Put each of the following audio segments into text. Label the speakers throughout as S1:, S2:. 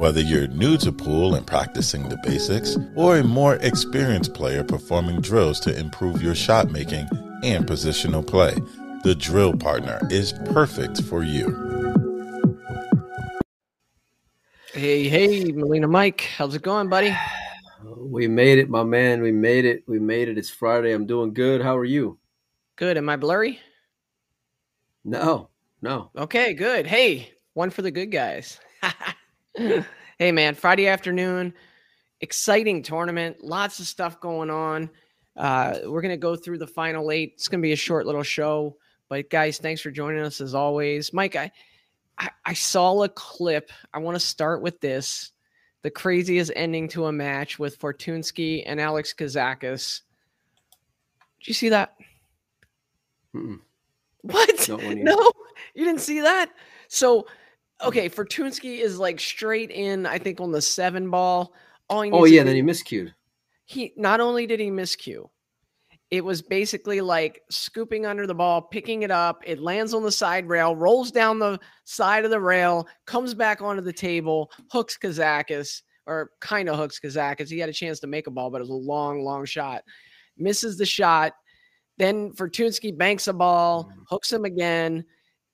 S1: Whether you're new to pool and practicing the basics, or a more experienced player performing drills to improve your shot making and positional play, the Drill Partner is perfect for you.
S2: Hey, hey, Melina Mike, how's it going, buddy?
S3: We made it, my man. We made it. We made it. It's Friday. I'm doing good. How are you?
S2: Good. Am I blurry?
S3: No, no.
S2: Okay, good. Hey, one for the good guys. hey, man, Friday afternoon, exciting tournament, lots of stuff going on. Uh, we're going to go through the final eight. It's going to be a short little show, but guys, thanks for joining us as always. Mike, I, I, I saw a clip. I want to start with this the craziest ending to a match with Fortunski and Alex Kazakis. Did you see that? Mm-mm. What? No, you didn't see that. So, okay, Fortunski is like straight in. I think on the seven ball.
S3: oh yeah, then he miscued.
S2: He not only did he miscue, it was basically like scooping under the ball, picking it up. It lands on the side rail, rolls down the side of the rail, comes back onto the table, hooks Kazakis, or kind of hooks Kazakis. He had a chance to make a ball, but it was a long, long shot. Misses the shot. Then Fortunski banks a ball, mm-hmm. hooks him again.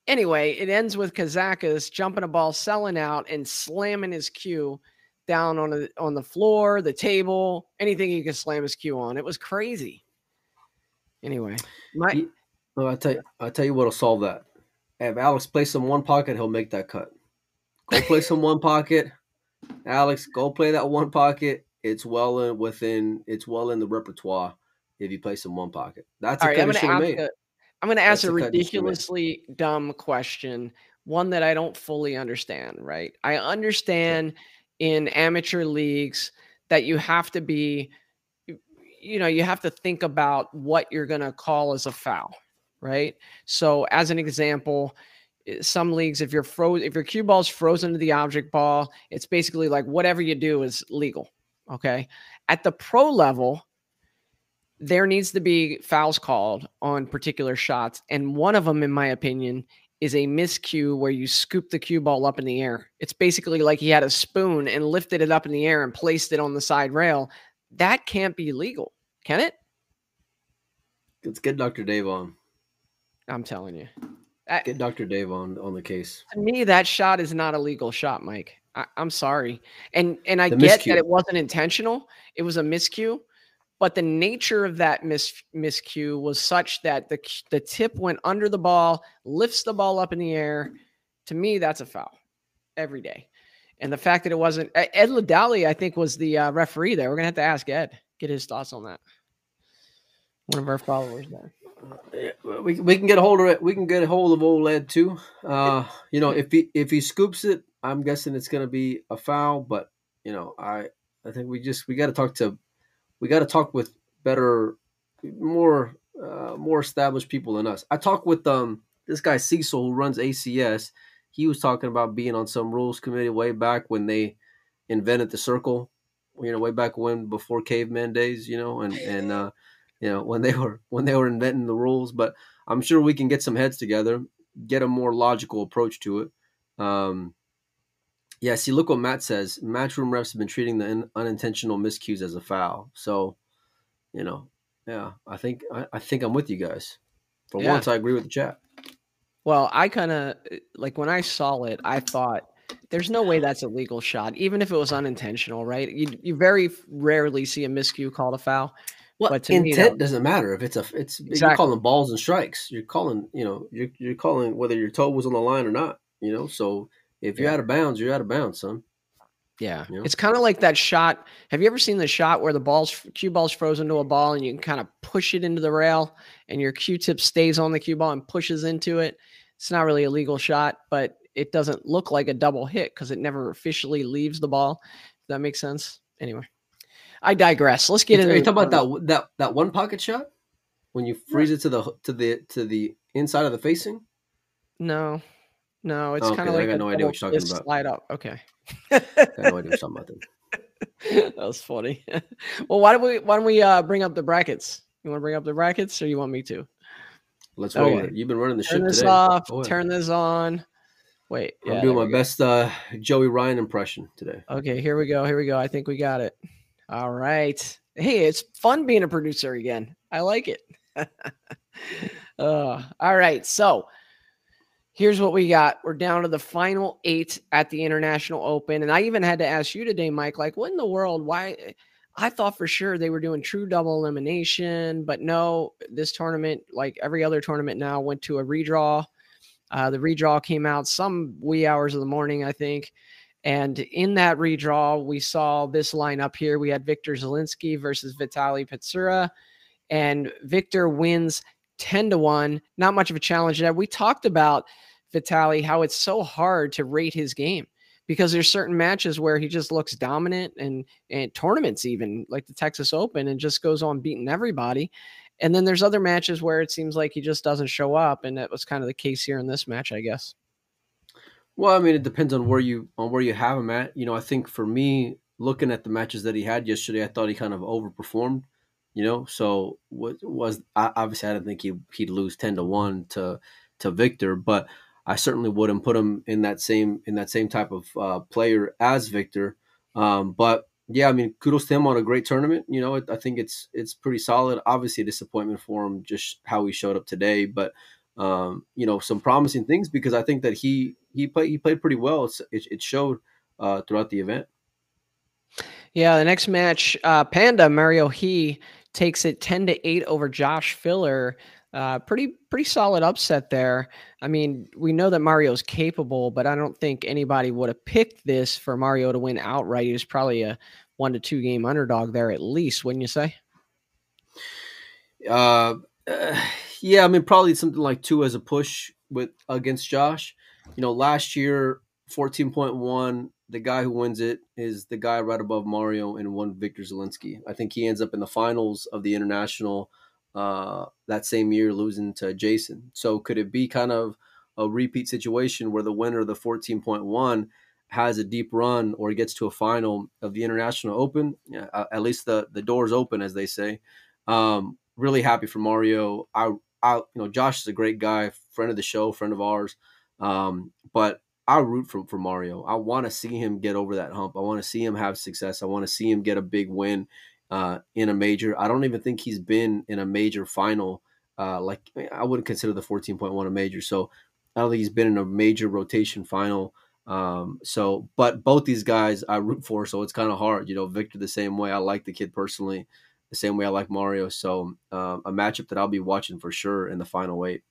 S2: Anyway, it ends with Kazakis jumping a ball, selling out, and slamming his cue down on the on the floor, the table, anything he could slam his cue on. It was crazy. Anyway, my
S3: well, I tell you, I tell you what'll solve that. Have Alex play some one pocket, he'll make that cut. Go play some one pocket, Alex. Go play that one pocket. It's well in within. It's well in the repertoire if you play some one pocket. That's
S2: All a right, I'm gonna a, I'm going to ask a, a ridiculously dumb question, one that I don't fully understand. Right? I understand in amateur leagues that you have to be, you know, you have to think about what you're going to call as a foul. Right? So, as an example eh, some leagues if you're froze if your cue ball's frozen to the object ball it's basically like whatever you do is legal okay at the pro level there needs to be fouls called on particular shots. And one of them, in my opinion, is a miscue where you scoop the cue ball up in the air. It's basically like he had a spoon and lifted it up in the air and placed it on the side rail. That can't be legal, can it?
S3: Let's get Dr. Dave on.
S2: I'm telling you.
S3: Get Dr. Dave on on the case.
S2: To me, that shot is not a legal shot, Mike. I, am sorry. And and I the get miscue. that it wasn't intentional. It was a miscue but the nature of that mis miscue was such that the the tip went under the ball, lifts the ball up in the air. To me, that's a foul every day. And the fact that it wasn't Ed Ladali, I think, was the uh, referee there. We're gonna have to ask Ed, get his thoughts on that. One of our followers there.
S3: We, we can get a hold of it. We can get a hold of old Ed too. Uh, you know, if he if he scoops it, I'm guessing it's gonna be a foul. But you know, I I think we just we got to talk to we got to talk with better, more uh, more established people than us. I talked with um this guy Cecil who runs ACS. He was talking about being on some rules committee way back when they invented the circle. You know, way back when before caveman days. You know, and and uh, you know when they were when they were inventing the rules. But I'm sure we can get some heads together, get a more logical approach to it. Um, yeah, see, look what Matt says. Matchroom refs have been treating the in, unintentional miscues as a foul. So, you know, yeah, I think I, I think I'm with you guys. For yeah. once, I agree with the chat.
S2: Well, I kind of like when I saw it, I thought there's no way that's a legal shot, even if it was unintentional, right? You you very rarely see a miscue called a foul.
S3: Well, but intent me, doesn't matter if it's a it's exactly. you're calling balls and strikes. You're calling, you know, you're you're calling whether your toe was on the line or not. You know, so if you're yeah. out of bounds, you're out of bounds, son.
S2: Yeah. You know? It's kind of like that shot. Have you ever seen the shot where the ball's cue ball's frozen to a ball and you can kind of push it into the rail and your cue tip stays on the cue ball and pushes into it? It's not really a legal shot, but it doesn't look like a double hit because it never officially leaves the ball. If that makes sense. Anyway. I digress. Let's get into
S3: Are you talking about that that that one pocket shot? When you freeze it to the to the to the inside of the facing?
S2: No. No, it's okay, kind of like
S3: I got no idea what you're talking about.
S2: Slide up. Okay.
S3: I got no idea what you're about.
S2: Then. that was funny. well, why don't we why don't we uh, bring up the brackets? You want to bring up the brackets, or you want me to?
S3: Let's roll okay. it. You've been running the
S2: turn
S3: ship
S2: this
S3: today.
S2: off. Turn this on. Wait,
S3: I'm doing my best uh, Joey Ryan impression today.
S2: Okay, here we go. Here we go. I think we got it. All right. Hey, it's fun being a producer again. I like it. uh, all right. So here's what we got. We're down to the final eight at the International Open. And I even had to ask you today, Mike, like, what in the world? Why? I thought for sure they were doing true double elimination, but no, this tournament, like every other tournament now, went to a redraw. Uh, the redraw came out some wee hours of the morning, I think. And in that redraw, we saw this lineup here. We had Victor Zielinski versus Vitali Patsura, and Victor wins 10 to 1. Not much of a challenge. That we talked about Vitali, how it's so hard to rate his game because there's certain matches where he just looks dominant and and tournaments even like the Texas Open and just goes on beating everybody. And then there's other matches where it seems like he just doesn't show up, and that was kind of the case here in this match, I guess.
S3: Well, I mean, it depends on where you on where you have him at. You know, I think for me, looking at the matches that he had yesterday, I thought he kind of overperformed. You know, so what was obviously I didn't think he he'd lose ten to one to to Victor, but I certainly wouldn't put him in that same in that same type of uh, player as Victor. Um, but yeah, I mean, kudos to him on a great tournament. You know, I think it's it's pretty solid. Obviously, disappointment for him just how he showed up today, but um, you know, some promising things because I think that he he played he played pretty well. It, it showed uh, throughout the event.
S2: Yeah, the next match, uh, Panda Mario He takes it ten to eight over Josh Filler. Uh, pretty pretty solid upset there. I mean, we know that Mario's capable, but I don't think anybody would have picked this for Mario to win outright. He was probably a one to two game underdog there at least, wouldn't you say?
S3: Uh, uh, yeah, I mean, probably something like two as a push with against Josh. You know, last year fourteen point one. The guy who wins it is the guy right above Mario and one Victor Zielinski. I think he ends up in the finals of the international uh, that same year losing to Jason. So could it be kind of a repeat situation where the winner of the 14.1 has a deep run or gets to a final of the International Open? Yeah, at least the the doors open, as they say. Um, really happy for Mario. I, I, you know, Josh is a great guy, friend of the show, friend of ours. Um, but I root for, for Mario. I want to see him get over that hump. I want to see him have success. I want to see him get a big win uh, in a major. I don't even think he's been in a major final. Uh, like I wouldn't consider the 14.1 a major. So I don't think he's been in a major rotation final. Um, so, but both these guys I root for, so it's kind of hard. You know, Victor the same way. I like the kid personally, the same way I like Mario. So, uh, a matchup that I'll be watching for sure in the final eight.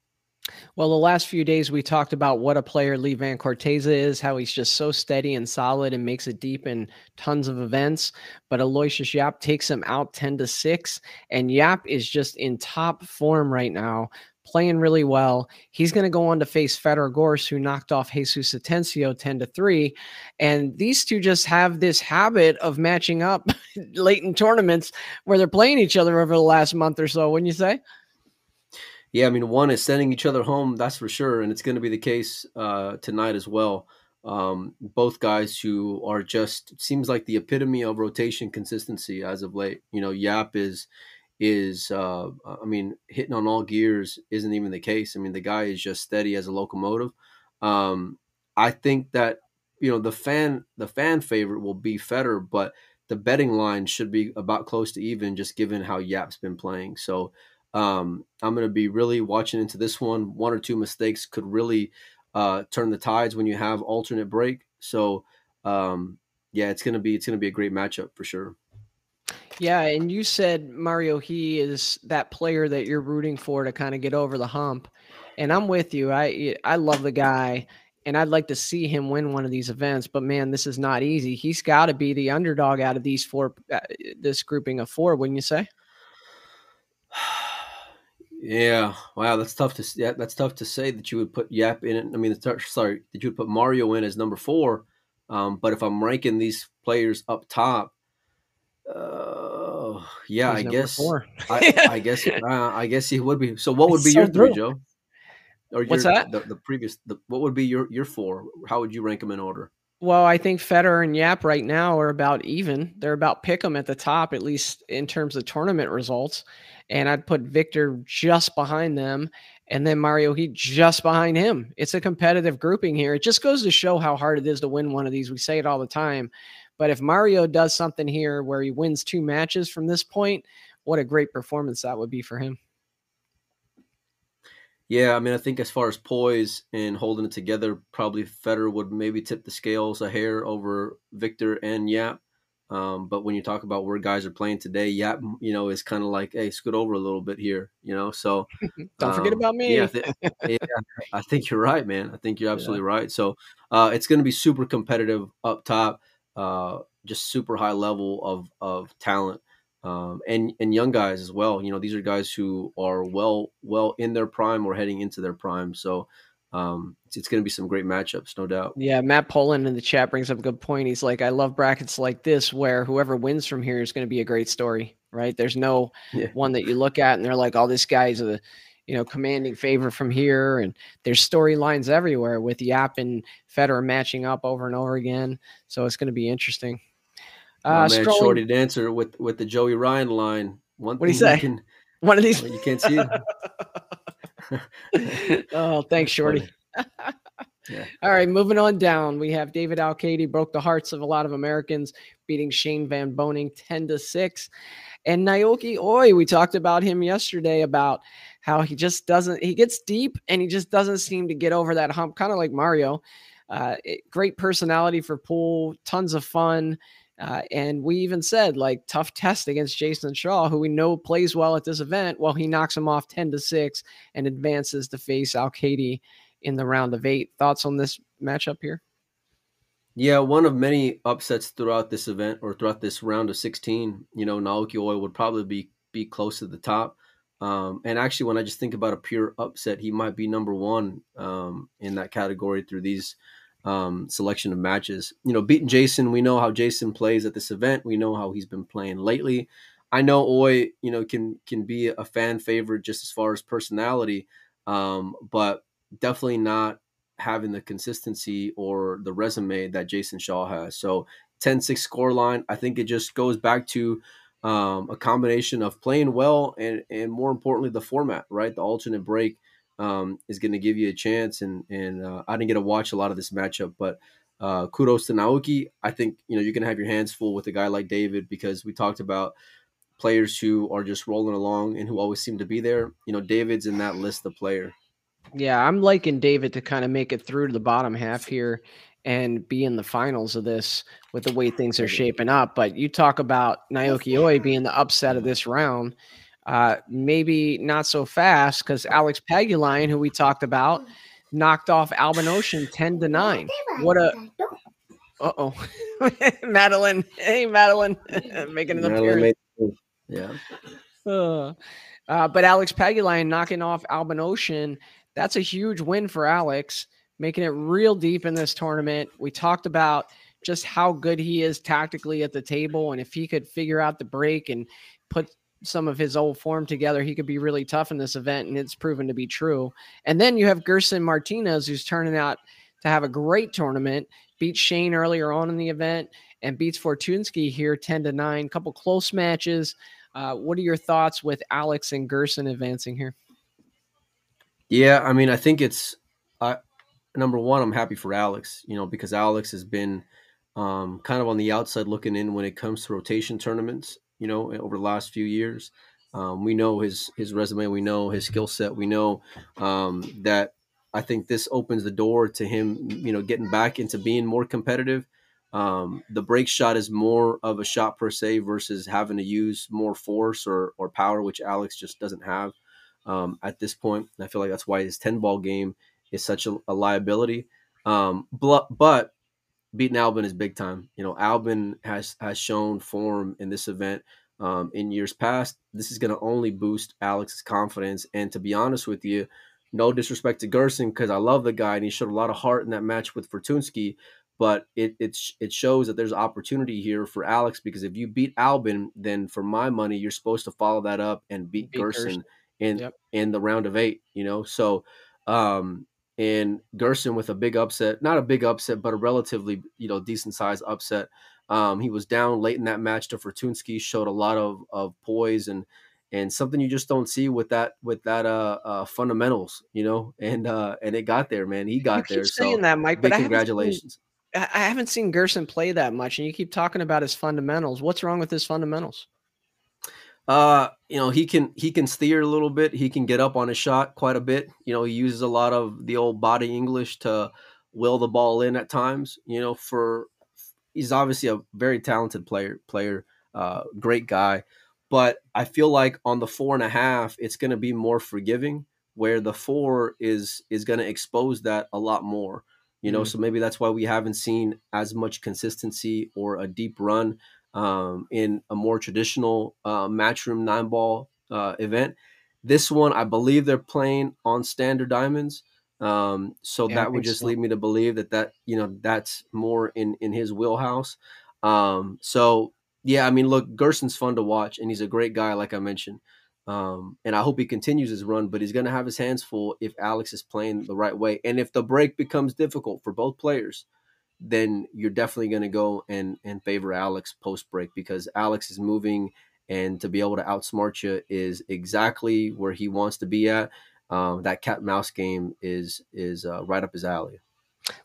S2: Well, the last few days we talked about what a player Lee Vann Corteza is, how he's just so steady and solid and makes it deep in tons of events. But Aloysius Yapp takes him out 10 to 6. And Yapp is just in top form right now, playing really well. He's going to go on to face Fedor Gorst, who knocked off Jesus Atencio 10 to 3. And these two just have this habit of matching up late in tournaments where they're playing each other over the last month or so, wouldn't you say?
S3: Yeah, I mean, one is sending each other home, that's for sure, and it's going to be the case uh, tonight as well. Um, both guys who are just seems like the epitome of rotation consistency as of late. You know, Yapp is is uh, I mean, hitting on all gears isn't even the case. I mean, the guy is just steady as a locomotive. Um, I think that you know the fan the fan favorite will be Fedor, but the betting line should be about close to even, just given how Yapp's been playing. So um, I'm going to be really watching into this one. One or two mistakes could really uh, turn the tides when you have alternate break. So um, yeah, it's gonna be it's gonna be a great matchup for sure.
S2: Yeah, and you said Mario he is that player that you're rooting for to kind of get over the hump. And I'm with you. I I love the guy and I'd like to see him win one of these events, but man, this is not easy. He's got to be the underdog out of these four uh, this grouping of four, wouldn't you say?
S3: Yeah, wow, that's tough to yeah, that's tough to say that you would put Yapp in it. I mean, sorry, that you would put Mario in as number four. Um, but if I'm ranking these players up top, uh, yeah, I guess, I, I, guess, uh, I guess he would be. So, what would be so your three. Joe?
S2: Or What's that?
S3: The, the previous, the, what would be your your four? How would you rank them in order?
S2: Well, I think Fedor and Yapp right now are about even. They're about pick them at the top, at least in terms of tournament results. And I'd put Victor just behind them and then Mario He just behind him. It's a competitive grouping here. It just goes to show how hard it is to win one of these. We say it all the time. But if Mario does something here where he wins two matches from this point, what a great performance that would be for him.
S3: Yeah, I mean, I think as far as poise and holding it together, probably Fedor would maybe tip the scales a hair over Victor and Yapp. Um, but when you talk about where guys are playing today, Yapp, you know, is kind of like, hey, scoot over a little bit here, you know. So
S2: don't um, forget about me.
S3: Yeah, th- yeah, I think you're right, man. I think you're absolutely yeah. right. So uh, it's going to be super competitive up top, uh, just super high level of of talent um, and and young guys as well. You know, these are guys who are well well in their prime or heading into their prime. So um, it's, it's going to be some great matchups, no doubt.
S2: Yeah, Matt Poland in the chat brings up a good point. He's like, I love brackets like this where whoever wins from here is going to be a great story, right? There's no yeah. one that you look at and they're like, oh, this guy's a you know, commanding favor from here. And there's storylines everywhere with Yapp and Fedor matching up over and over again. So it's going to be interesting.
S3: Uh, man, strolling... Shorty Dancer with with the Joey Ryan line.
S2: One what do you say? Can, One of these
S3: you can't see.
S2: oh, thanks, Shorty. yeah. All right, moving on down. We have David Alcaide broke the hearts of a lot of Americans, beating Shane Van Boening 10 to 6. And Naoki Oi, we talked about him yesterday about how he just doesn't, he gets deep and he just doesn't seem to get over that hump, kind of like Mario. Uh, it, great personality for pool, tons of fun. Uh, and we even said like tough test against Jayson Shaw, who we know plays well at this event. Well, he knocks him off 10 to 6 and advances to face Alcaide in the round of eight. Thoughts on this matchup here?
S3: Yeah, one of many upsets throughout this event or throughout this round of 16. You know, Naoki Oi would probably be be close to the top. Um, and actually, when I just think about a pure upset, he might be number one um, in that category through these um, selection of matches. You know, beating Jayson, we know how Jayson plays at this event. We know how he's been playing lately. I know Oi, you know, can can be a fan favorite just as far as personality, um, but definitely not having the consistency or the resume that Jayson Shaw has. So 10-6 score line, I think it just goes back to um, a combination of playing well and and more importantly the format, right? The alternate break um, is going to give you a chance. And and uh, I didn't get to watch a lot of this matchup, but uh, kudos to Naoki. I think you know you're going to have your hands full with a guy like David because we talked about players who are just rolling along and who always seem to be there. You know, David's in that list of player.
S2: Yeah, I'm liking David to kind of make it through to the bottom half here and be in the finals of this with the way things are shaping up. But you talk about Naoki Oi being the upset of this round. Uh, maybe not so fast because Alex Pagulayan, who we talked about, knocked off Albin Ouschan 10 to 9. What a uh oh. Madeline. Hey, Madeline. Making an Madeline appearance.
S3: yeah.
S2: Uh, uh, but Alex Pagulayan knocking off Albin Ouschan. That's a huge win for Alex, making it real deep in this tournament. We talked about just how good he is tactically at the table. And if he could figure out the break and put some of his old form together, he could be really tough in this event, and it's proven to be true. And then you have Gerson Martinez, who's turning out to have a great tournament, beats Shane earlier on in the event, and beats Fortunski here 10 to 9. Couple close matches. Uh, what are your thoughts with Alex and Gerson advancing here?
S3: Yeah, I mean, I think it's uh, number one, I'm happy for Alex, you know, because Alex has been um, kind of on the outside looking in when it comes to rotation tournaments you know, over the last few years. Um, we know his his resume, we know his skill set, we know um, that I think this opens the door to him, you know, getting back into being more competitive. Um, the break shot is more of a shot per se versus having to use more force or, or power, which Alex just doesn't have um, at this point. And I feel like that's why his 10 ball game is such a, a liability. Um, but beating Albin is big time. You know, Albin has has shown form in this event um, in years past. This is going to only boost Alex's confidence. And to be honest with you, no disrespect to Gerson because I love the guy and he showed a lot of heart in that match with Fortunski. But it it it shows that there's opportunity here for Alex because if you beat Albin, then for my money, you're supposed to follow that up and beat, beat Gerson, Gerson in yep. in the round of eight. You know, so um, and Gerson with a big upset, not a big upset, but a relatively you know decent size upset. Um, he was down late in that match to Fortunski, showed a lot of of poise and and something you just don't see with that with that uh, uh fundamentals, you know. And uh and it got there, man. He got there.
S2: Saying
S3: so
S2: that, Mike, but
S3: congratulations.
S2: Seen, I haven't seen Gerson play that much, and you keep talking about his fundamentals. What's wrong with his fundamentals?
S3: Uh, you know, he can he can steer a little bit. He can get up on his shot quite a bit. You know, he uses a lot of the old body English to will the ball in at times. You know, for he's obviously a very talented player, player, uh, great guy. But I feel like on the four and a half, it's going to be more forgiving. Where the four is is going to expose that a lot more. You know, mm-hmm. so maybe that's why we haven't seen as much consistency or a deep run um, in a more traditional uh, matchroom nine ball uh, event. This one, I believe they're playing on standard diamonds. Um, so yeah, that would just so. lead me to believe that that you know that's more in in his wheelhouse. Um, so yeah, I mean, look, Gerson's fun to watch, and he's a great guy, like I mentioned. Um, and I hope he continues his run, but he's going to have his hands full if Alex is playing the right way, and if the break becomes difficult for both players then you're definitely going to go and and favor Alex post break because Alex is moving and to be able to outsmart you is exactly where he wants to be at. Um, that cat mouse game is is uh, right up his alley.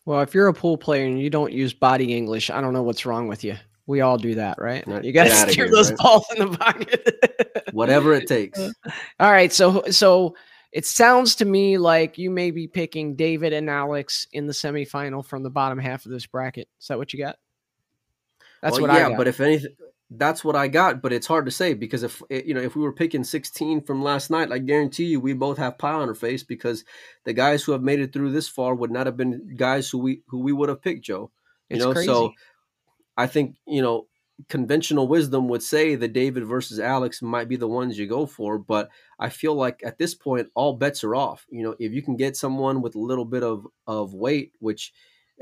S2: Well, if you're a pool player and you don't use body English, I don't know what's wrong with you. We all do that, right? You got to steer here, those right? balls in the pocket.
S3: Whatever it takes.
S2: all right, so so it sounds to me like you may be picking David and Alex in the semifinal from the bottom half of this bracket. Is that what you got?
S3: That's well, what yeah, I got. but if anything, that's what I got. But it's hard to say because if you know if we were picking 16 from last night, I guarantee you we both have pie on our face because the guys who have made it through this far would not have been guys who we who we would have picked, Joe. You it's know, crazy. so I think you know conventional wisdom would say that David versus Alex might be the ones you go for, but I feel like at this point all bets are off. You know, if you can get someone with a little bit of of weight, which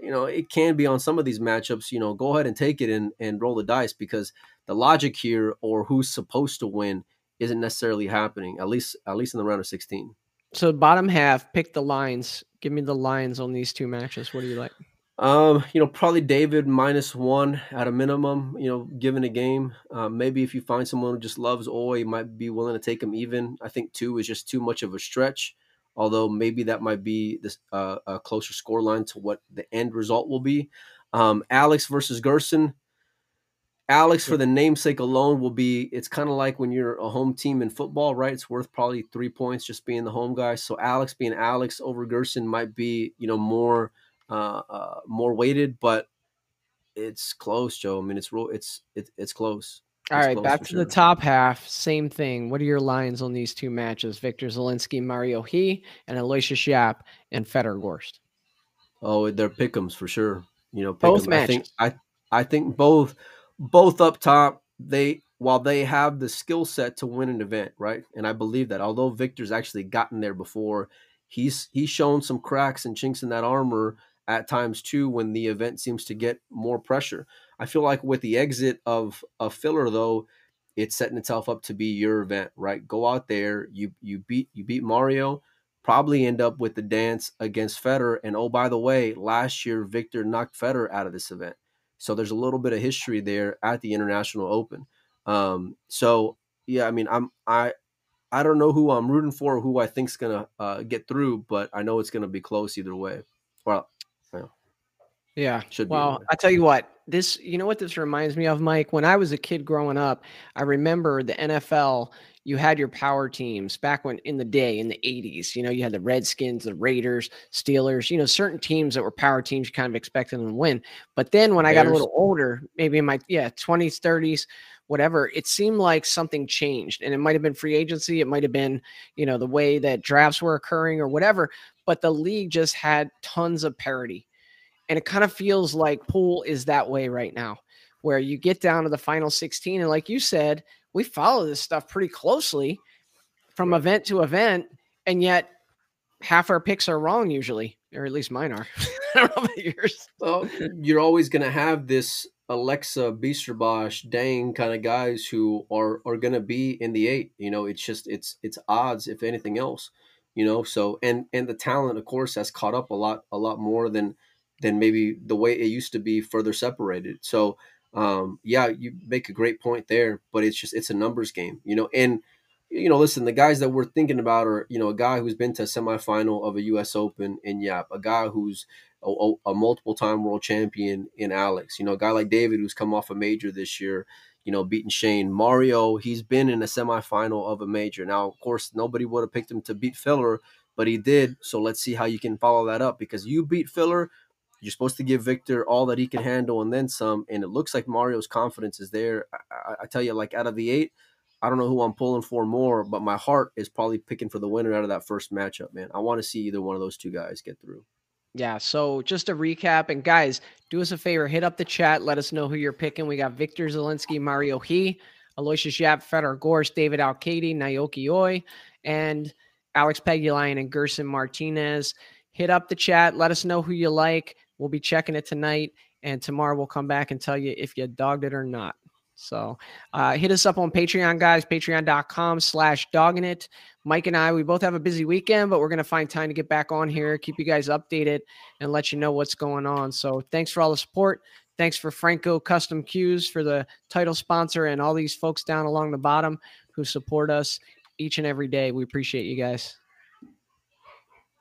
S3: you know it can be on some of these matchups, you know, go ahead and take it and and roll the dice because the logic here or who's supposed to win isn't necessarily happening at least at least in the round of 16.
S2: So bottom half, pick the lines. Give me the lines on these two matches. What do you like?
S3: Um, you know, probably David minus one at a minimum. You know, given a game, uh, maybe if you find someone who just loves Oi, you might be willing to take him even. I think two is just too much of a stretch. Although maybe that might be this uh, a closer score line to what the end result will be. Um, Alex versus Gerson. Alex, for the namesake alone, will be. It's kind of like when you're a home team in football, right? It's worth probably three points just being the home guy. So Alex being Alex over Gerson might be, you know, more uh, uh, more weighted, but it's close, Joe. I mean, it's real. It's it, it's close.
S2: All
S3: it's
S2: right, back to sure. the top half. Same thing. What are your lines on these two matches? Victor Zielinski, Mario He, and Aloysius Yapp and Fedor Gorst.
S3: Oh, they're pickums for sure. You know,
S2: both matches.
S3: I think I I think both both up top. They while they have the skill set to win an event, right? And I believe that. Although Victor's actually gotten there before, he's he's shown some cracks and chinks in that armor at times too when the event seems to get more pressure. I feel like with the exit of a filler though, it's setting itself up to be your event, right? Go out there, you you beat you beat Mario, probably end up with the dance against Fedor. And oh, by the way, last year Victor knocked Fedor out of this event. So there's a little bit of history there at the International Open. Um, so yeah, I mean, I'm I I don't know who I'm rooting for, who I think's gonna uh, get through, but I know it's gonna be close either way. Well,
S2: yeah. Should well, I tell you what, this, you know what this reminds me of, Mike? When I was a kid growing up, I remember the NFL, you had your power teams back when in the day in the 80s. You know, you had the Redskins, the Raiders, Steelers, you know, certain teams that were power teams, you kind of expected them to win. But then when Bears. I got a little older, maybe in my, yeah, 20s, 30s, whatever, it seemed like something changed. And it might have been free agency, it might have been, you know, the way that drafts were occurring or whatever. But the league just had tons of parity and it kind of feels like pool is that way right now, where you get down to the final 16. And like you said, we follow this stuff pretty closely from event to event. And yet half our picks are wrong usually, or at least mine are. I don't know about yours.
S3: Well, you're always going to have this Alexa, Bijsterbosch, Dang kind of guys who are are going to be in the eight. You know, it's just it's it's odds if anything else you know. So and and the talent, of course, has caught up a lot a lot more than than maybe the way it used to be further separated. So um, yeah, you make a great point there, but it's just it's a numbers game, you know. And you know, listen, the guys that we're thinking about are you know a guy who's been to a semifinal of a U.S. Open in Yapp, a guy who's a, a multiple time world champion in Alex, you know, a guy like David who's come off a major this year, you know, beating Shane. Mario, he's been in a semifinal of a major. Now, of course, nobody would have picked him to beat Filler, but he did. So let's see how you can follow that up because you beat Filler you're supposed to give Victor all that he can handle and then some. And it looks like Mario's confidence is there. I, I, tell you, like out of the eight, I don't know who I'm pulling for more, but my heart is probably picking for the winner out of that first matchup, man. I want to see either one of those two guys get through.
S2: Yeah. So just a recap, and guys, do us a favor, hit up the chat, let us know who you're picking. We got Victor Zielinski, Mario He, Aloysius Yapp, Fedor Gorst, David Alcaide, Naoki Oi, and Alex Pagulayan and Gerson Martinez. Hit up the chat, let us know who you like. We'll be checking it tonight, and tomorrow we'll come back and tell you if you dogged it or not. So uh, hit us up on Patreon, guys, patreon.com slash dogging it. Mike and I, we both have a busy weekend, but we're going to find time to get back on here, keep you guys updated, and let you know what's going on. So thanks for all the support. Thanks for Franco Custom Cues for the title sponsor and all these folks down along the bottom who support us each and every day. We appreciate you guys.